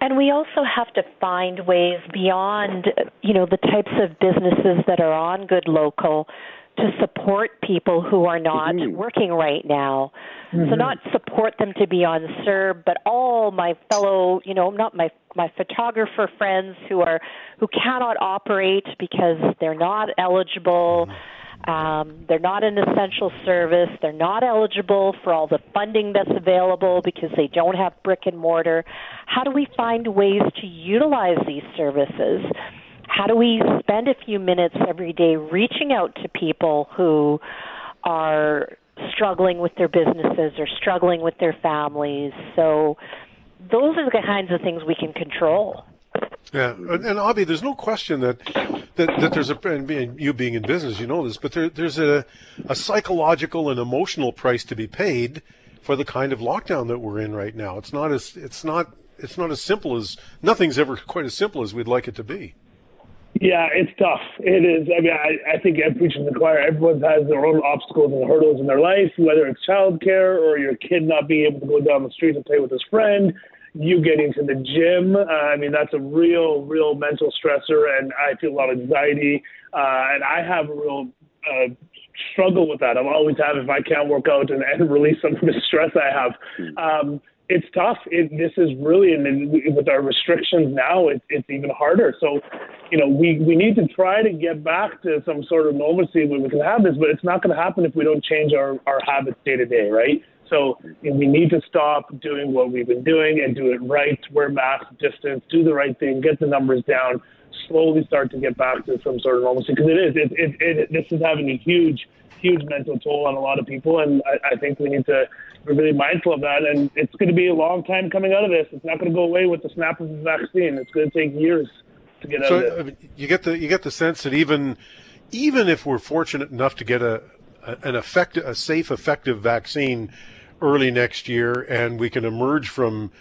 And we also have to find ways beyond, you know, the types of businesses that are on Good Local to support people who are not mm-hmm. working right now. Mm-hmm. So not support them to be on CERB, but all my fellow, you know, not my my photographer friends who are who cannot operate because they're not eligible. Mm-hmm um, they're not an essential service. They're not eligible for all the funding that's available because they don't have brick and mortar. How do we find ways to utilize these services? How do we spend a few minutes every day reaching out to people who are struggling with their businesses or struggling with their families? So, those are the kinds of things we can control. Yeah, and, and Abhi, there's no question that that, that there's a and you being in business, you know this, but there, there's a a psychological and emotional price to be paid for the kind of lockdown that we're in right now. It's not as it's not it's not as simple as nothing's ever quite as simple as we'd like it to be. Yeah, it's tough. It is. I mean, I, I think I'm preaching the choir. Everyone has their own obstacles and hurdles in their life, whether it's childcare or your kid not being able to go down the street and play with his friend you getting to the gym. Uh, I mean, that's a real, real mental stressor, and I feel a lot of anxiety. Uh, and I have a real uh, struggle with that. I always have if I can't work out and, and release some of the stress I have. Um, it's tough. It, this is really, and with our restrictions now, it, it's even harder. So, you know, we, we need to try to get back to some sort of normalcy where we can have this, but it's not going to happen if we don't change our, our habits day to day, right? So we need to stop doing what we've been doing and do it right, wear mask, distance, do the right thing, get the numbers down, slowly start to get back to some sort of normalcy. Because it is, it, it, it, this is having a huge, huge mental toll on a lot of people. And I, I think we need to be really mindful of that. And it's going to be a long time coming out of this. It's not going to go away with the snap of the vaccine. It's going to take years to get out so, of it. you get the you get the sense that even even if we're fortunate enough to get a, an effective, a safe, effective vaccine early next year and we can emerge from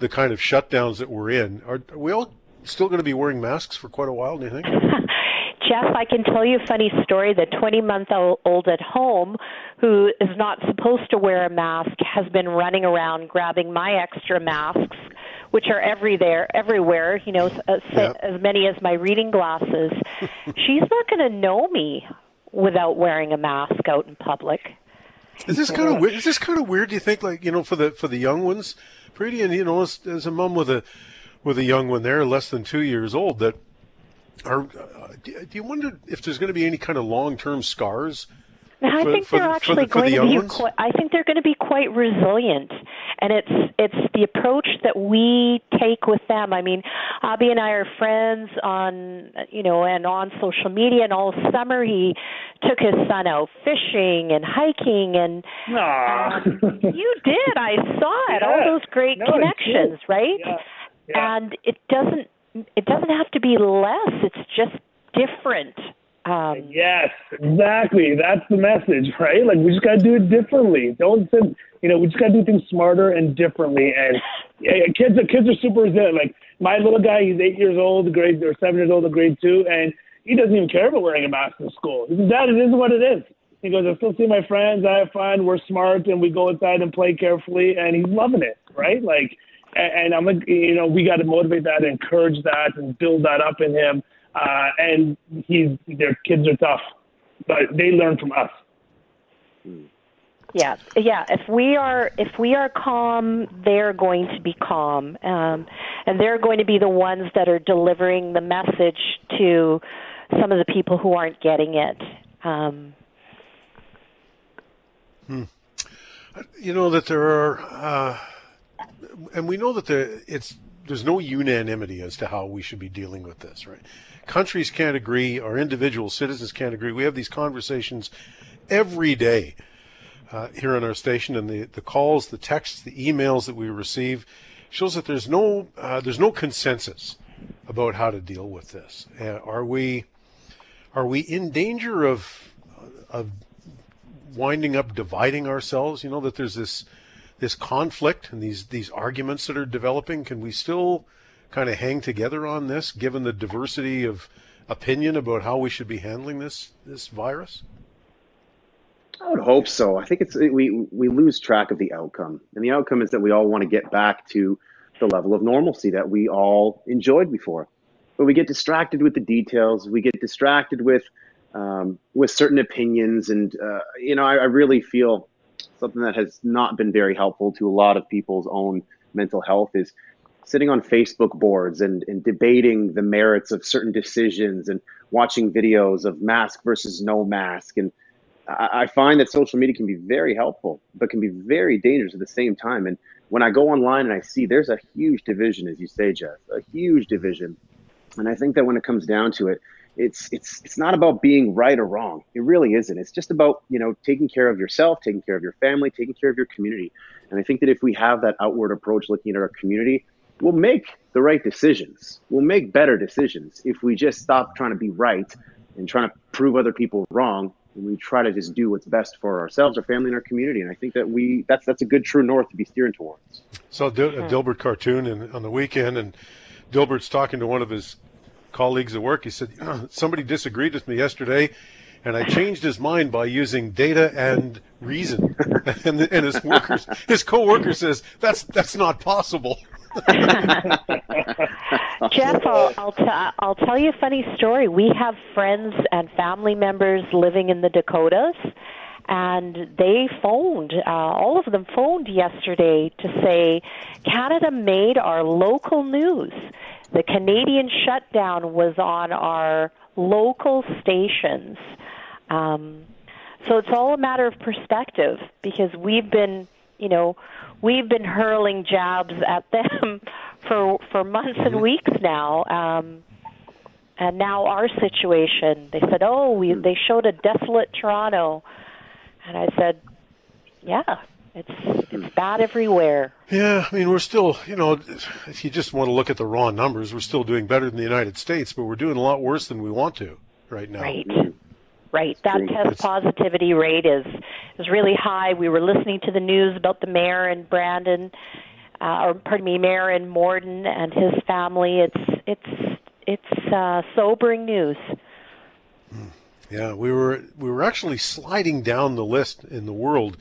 the kind of shutdowns that we're in, are we all still going to be wearing masks for quite a while, do you think? Jeff, I can tell you a funny story. The 20 month old at home who is not supposed to wear a mask has been running around grabbing my extra masks, which are every there, everywhere, you know, as, yep. as many as my reading glasses. She's not going to know me without wearing a mask out in public. Is this kind of weird? Is this kind of weird? Do you think, like you know, for the for the young ones, Preeti, and you know, as, as a mom with a with a young one there, less than two years old, that are. Uh, do, do you wonder if there's going to be any kind of long term scars? I for, think they're for, actually for going the to be. Quite, I think they're going to be quite resilient, and it's it's the approach that we take with them. I mean, Abhi and I are friends on you know and on social media, and all summer he took his son out fishing and hiking, and um, you did. I saw it. Yeah. All those great no, connections, right? Yeah. Yeah. And it doesn't it doesn't have to be less. It's just different. Um, yes, exactly. That's the message, right? Like we just got to do it differently. Don't send, you know, we just got to do things smarter and differently. And yeah, kids, are, kids are super resilient. Like my little guy, he's eight years old, grade or seven years old, grade two, and he doesn't even care about wearing a mask in school. He says, "Dad, it is what it is." He goes, "I still see my friends. I have fun. We're smart, and we go inside and play carefully." And he's loving it, right? Like, and, and I'm you know, we got to motivate that, encourage that, and build that up in him uh, and he's their kids are tough, but they learn from us. Yeah, yeah. If we are if we are calm, they're going to be calm, um, and they're going to be the ones that are delivering the message to some of the people who aren't getting it. Um, hmm. You know that there are, uh, and we know that there it's there's no unanimity as to how we should be dealing with this, right? Countries can't agree, our individual citizens can't agree. We have these conversations every day uh, here on our station, and the, the calls, the texts, the emails that we receive shows that there's no uh, there's no consensus about how to deal with this. Uh, are we are we in danger of of winding up dividing ourselves? You know that there's this this conflict and these these arguments that are developing. Can we still kind of hang together on this, given the diversity of opinion about how we should be handling this this virus? I would hope so. I think it's we we lose track of the outcome, and the outcome is that we all want to get back to the level of normalcy that we all enjoyed before. But we get distracted with the details. We get distracted with um, with certain opinions, and uh, you know, I, I really feel something that has not been very helpful to a lot of people's own mental health is sitting on Facebook boards and, and debating the merits of certain decisions and watching videos of mask versus no mask and I, find that social media can be very helpful, but can be very dangerous at the same time. And when I go online and I see there's a huge division, as you say, Jeff, a huge division. And I think that when it comes down to it, it's it's it's not about being right or wrong. It really isn't. It's just about you know taking care of yourself, taking care of your family, taking care of your community. And I think that if we have that outward approach, looking at our community, we'll make the right decisions. We'll make better decisions if we just stop trying to be right and trying to prove other people wrong and we try to just do what's best for ourselves, our family, and our community. And I think that we that's that's a good true north to be steering towards. So a hmm. Dilbert cartoon in, on the weekend, and Dilbert's talking to one of his colleagues at work. He said, "Somebody disagreed with me yesterday." And I changed his mind by using data and reason. and, and his workers, his co-worker says, that's, that's not possible. Jeff, I'll, I'll, t- I'll tell you a funny story. We have friends and family members living in the Dakotas, and they phoned, uh, all of them phoned yesterday to say Canada made our local news. The Canadian shutdown was on our local stations. Um, so it's all a matter of perspective because we've been, you know, we've been hurling jabs at them for for months and mm-hmm. weeks now. Um, and now our situation, they said, "Oh, we they showed a desolate Toronto," and I said, "Yeah, it's it's bad everywhere." Yeah, I mean, we're still, you know, if you just want to look at the raw numbers, we're still doing better than the United States, but we're doing a lot worse than we want to right now. Right. Right. That test positivity rate is is really high. We were listening to the news about the mayor in Brandon, uh, or pardon me, mayor in Morden and his family. It's it's it's uh, sobering news. Hmm. Yeah, we were we were actually sliding down the list in the world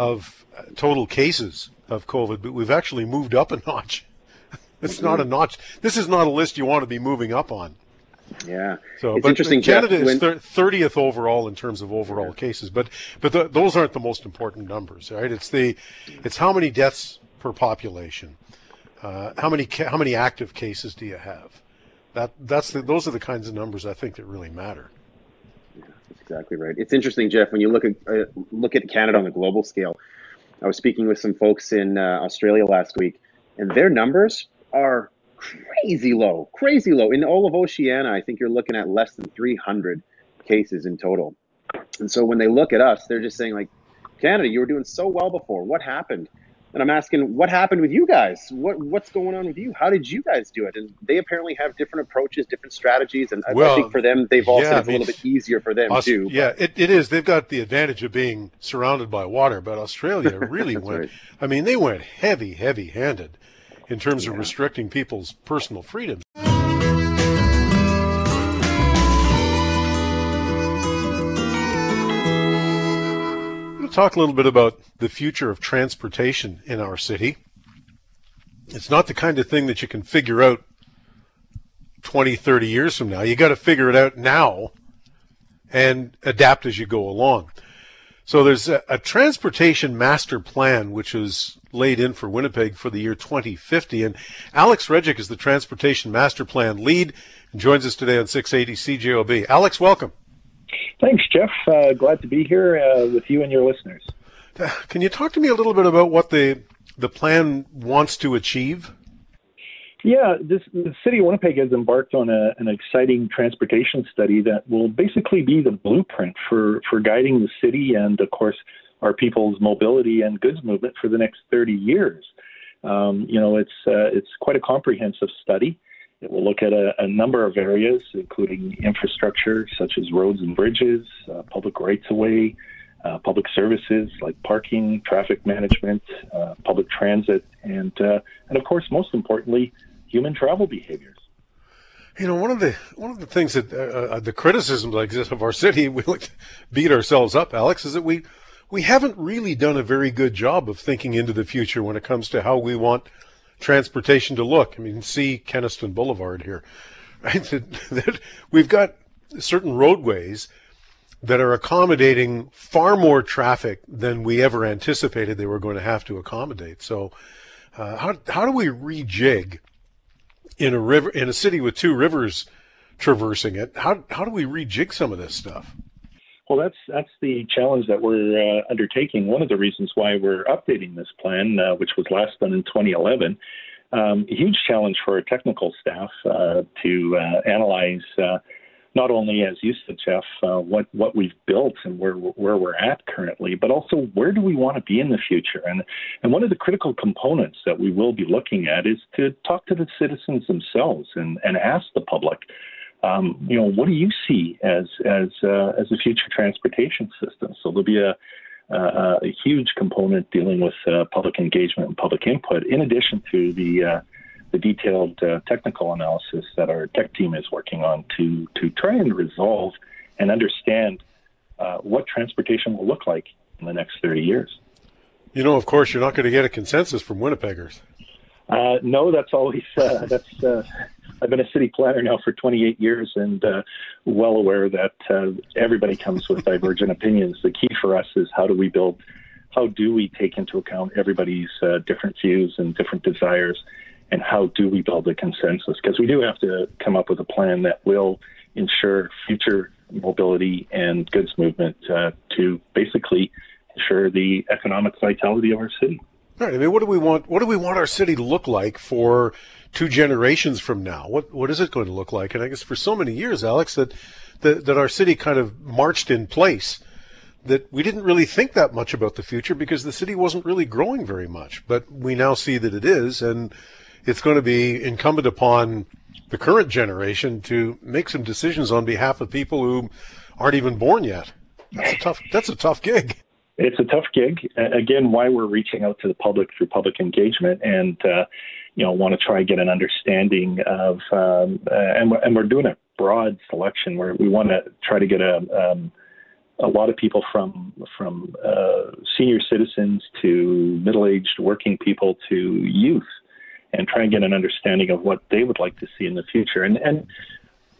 of uh, total cases of COVID, but we've actually moved up a notch. it's not a notch. This is not a list you want to be moving up on. Yeah. So, it's but interesting. Canada Jeff, when... is thirtieth overall in terms of overall yeah. cases, but but the, those aren't the most important numbers, right? It's the it's how many deaths per population, uh, how many ca- how many active cases do you have? That that's the, those are the kinds of numbers I think that really matter. Exactly right. It's interesting, Jeff, when you look at uh, look at Canada on the global scale. I was speaking with some folks in uh, Australia last week, and their numbers are crazy low, crazy low. In all of Oceania, I think you're looking at less than 300 cases in total. And so when they look at us, they're just saying like, Canada, you were doing so well before. What happened? And I'm asking, what happened with you guys? What what's going on with you? How did you guys do it? And they apparently have different approaches, different strategies. And well, I think for them, they've all yeah, said it's I mean, a little bit easier for them Aust- too. Yeah, it, it is. They've got the advantage of being surrounded by water, but Australia really went. Right. I mean, they went heavy, heavy handed in terms yeah. of restricting people's personal freedoms. Talk a little bit about the future of transportation in our city. It's not the kind of thing that you can figure out 20, 30 years from now. You got to figure it out now and adapt as you go along. So there's a, a, transportation master plan which is laid in for Winnipeg for the year 2050, and Alex Regic is the transportation master plan lead and joins us today on 680 CJOB. Alex, welcome. Thanks, Jeff. Uh, glad to be here uh, with you and your listeners. Can you talk to me a little bit about what the the plan wants to achieve? Yeah, this, the city of Winnipeg has embarked on a, an exciting transportation study that will basically be the blueprint for, for guiding the city and, of course, our people's mobility and goods movement for the next 30 years. Um, you know, it's uh, it's quite a comprehensive study. It will look at a, a, number of areas, including infrastructure such as roads and bridges, uh, public rights of way, uh, public services like parking, traffic management, uh, public transit, and uh, and of course, most importantly, human travel behaviors. You know, one of the one of the things that uh, uh, the criticisms like this of our city, we like to beat ourselves up, Alex, is that we we haven't really done a very good job of thinking into the future when it comes to how we want transportation to look. I mean, see Kenaston Boulevard here, right? that, we've got certain roadways that are accommodating far more traffic than we ever anticipated they were going to have to accommodate. So, uh, how how do we rejig in a river in a city with two rivers traversing it. How how do we rejig some of this stuff? Well, that's that's the challenge that we're uh, undertaking. One of the reasons why we're updating this plan, uh, which was last done in 2011, um, huge challenge for our technical staff uh, to uh, analyze uh, not only, as you said, Jeff, uh, what what we've built and where where we're at currently, but also where do we want to be in the future? And and one of the critical components that we will be looking at is to talk to the citizens themselves and and ask the public. Um, you know, what do you see as as uh, as a future transportation system? So there'll be a a, a huge component dealing with uh, public engagement and public input, in addition to the uh, the detailed uh, technical analysis that our tech team is working on to to try and resolve and understand uh, what transportation will look like in the next 30 years. You know, of course, you're not going to get a consensus from Winnipeggers. Uh, no, that's always uh, that's. Uh, I've been a city planner now for 28 years, and uh, well aware that everybody comes with divergent opinions. The key for us is how do we build, how do we take into account everybody's different views and different desires, and how do we build a consensus? Because we do have to come up with a plan that will ensure future mobility and goods movement uh, to basically ensure the economic vitality of our city. Right. I mean, what do we want? What do we want our city to look like for two generations from now? What What is it going to look like? And I guess for so many years, Alex, that that, that our city kind of marched in place. That we didn't really think that much about the future because the city wasn't really growing very much. But we now see that it is, and it's going to be incumbent upon the current generation to make some decisions on behalf of people who aren't even born yet. That's a tough. That's a tough gig. It's a tough gig. Again, why we're reaching out to the public through public engagement and uh, you know want to try and get an understanding of um, uh, and we're, and we're doing a broad selection where we want to try to get a um, a lot of people from from uh, senior citizens to middle-aged working people to youth and try and get an understanding of what they would like to see in the future. And and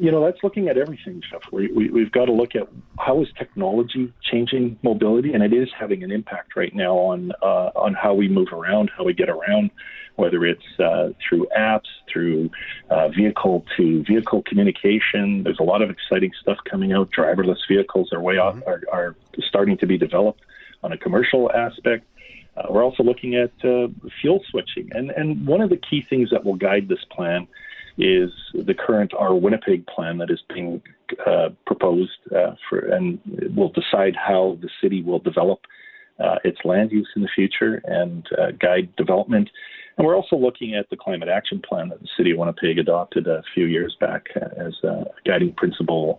you know that's looking at everything, Jeff. We, we we've got to look at how is technology changing mobility, and it is having an impact right now on uh, on how we move around, how we get around, whether it's uh, through apps, through uh, vehicle to vehicle communication. There's a lot of exciting stuff coming out. Driverless vehicles are way off, mm-hmm. are, are starting to be developed on a commercial aspect. Uh, we're also looking at uh, fuel switching. And, and one of the key things that will guide this plan is the current Our Winnipeg plan that is being uh, proposed uh, for, and will decide how the city will develop uh, its land use in the future and uh, guide development. And we're also looking at the climate action plan that the city of Winnipeg adopted a few years back as a guiding principle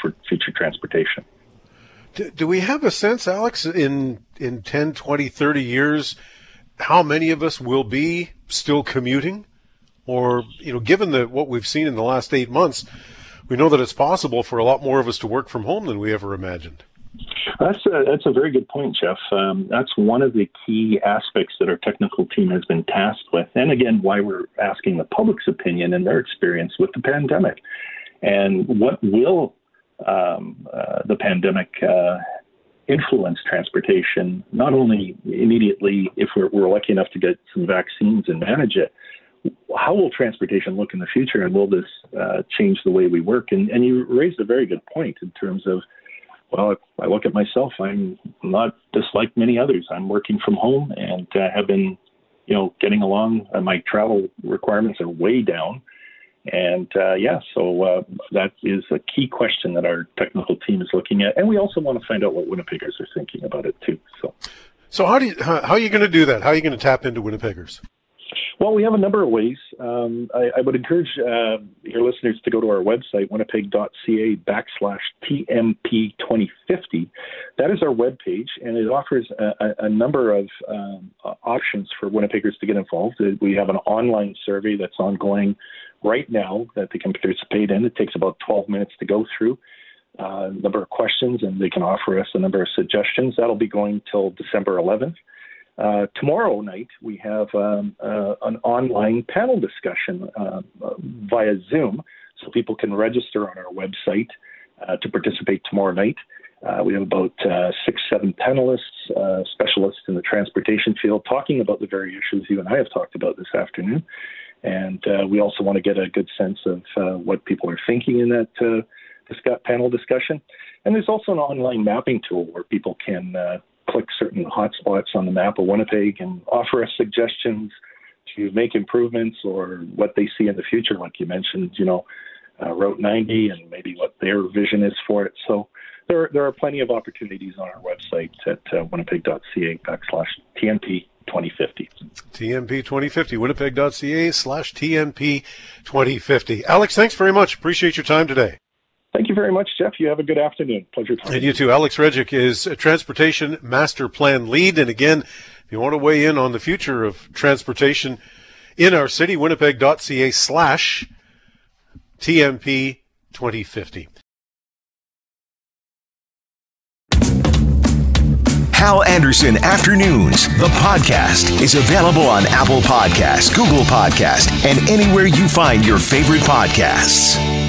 for future transportation. Do, do we have a sense, Alex, in in 10, 20, 30 years, how many of us will be still commuting? Or, you know, given that what we've seen in the last eight months, we know that it's possible for a lot more of us to work from home than we ever imagined. That's a, that's a very good point, Jeff. Um, that's one of the key aspects that our technical team has been tasked with. And again, why we're asking the public's opinion and their experience with the pandemic. And what will um, uh, the pandemic uh, influence transportation, not only immediately if we're, we're lucky enough to get some vaccines and manage it, how will transportation look in the future and will this uh, change the way we work? And, and you raised a very good point in terms of, well, if I look at myself, I'm not just like many others. I'm working from home and uh, have been, you know, getting along. Uh, my travel requirements are way down. And uh, yeah, so uh, that is a key question that our technical team is looking at, and we also want to find out what Winnipeggers are thinking about it too. So, so how do you, how, how are you going to do that? How are you going to tap into Winnipeggers? Well, we have a number of ways. Um, I, I, would encourage uh, your listeners to go to our website, winnipeg.ca backslash TMP 2050. That is our webpage, and it offers a, a number of um, options for Winnipeggers to get involved. We have an online survey that's ongoing right now that they can participate in. It takes about 12 minutes to go through. A uh, number of questions, and they can offer us a number of suggestions. That'll be going till December 11th. Uh, tomorrow night, we have um, uh, an online panel discussion uh, via Zoom, so people can register on our website uh, to participate tomorrow night. Uh, we have about six, seven panelists, specialists in the transportation field, talking about the very issues you and I have talked about this afternoon. And we also want to get a good sense of what people are thinking in that panel discussion. And there's also an online mapping tool where people can click certain hotspots on the map of Winnipeg and offer us suggestions to make improvements or what they see in the future, like you mentioned, you know, uh, Route 90 and maybe what their vision is for it. So there, there are plenty of opportunities on our website at uh, winnipeg.ca backslash TMP 2050. TMP 2050, winnipeg.ca slash TMP 2050. Alex, thanks very much. Appreciate your time today. Thank you very much, Jeff. You have a good afternoon. Pleasure talking. And you too. Alex Regic is a transportation master plan lead. And again, if you want to weigh in on the future of transportation in our city, winnipeg.ca slash TMP 2050. Hal Anderson Afternoons, the podcast, is available on Apple Podcasts, Google Podcasts, and anywhere you find your favorite podcasts.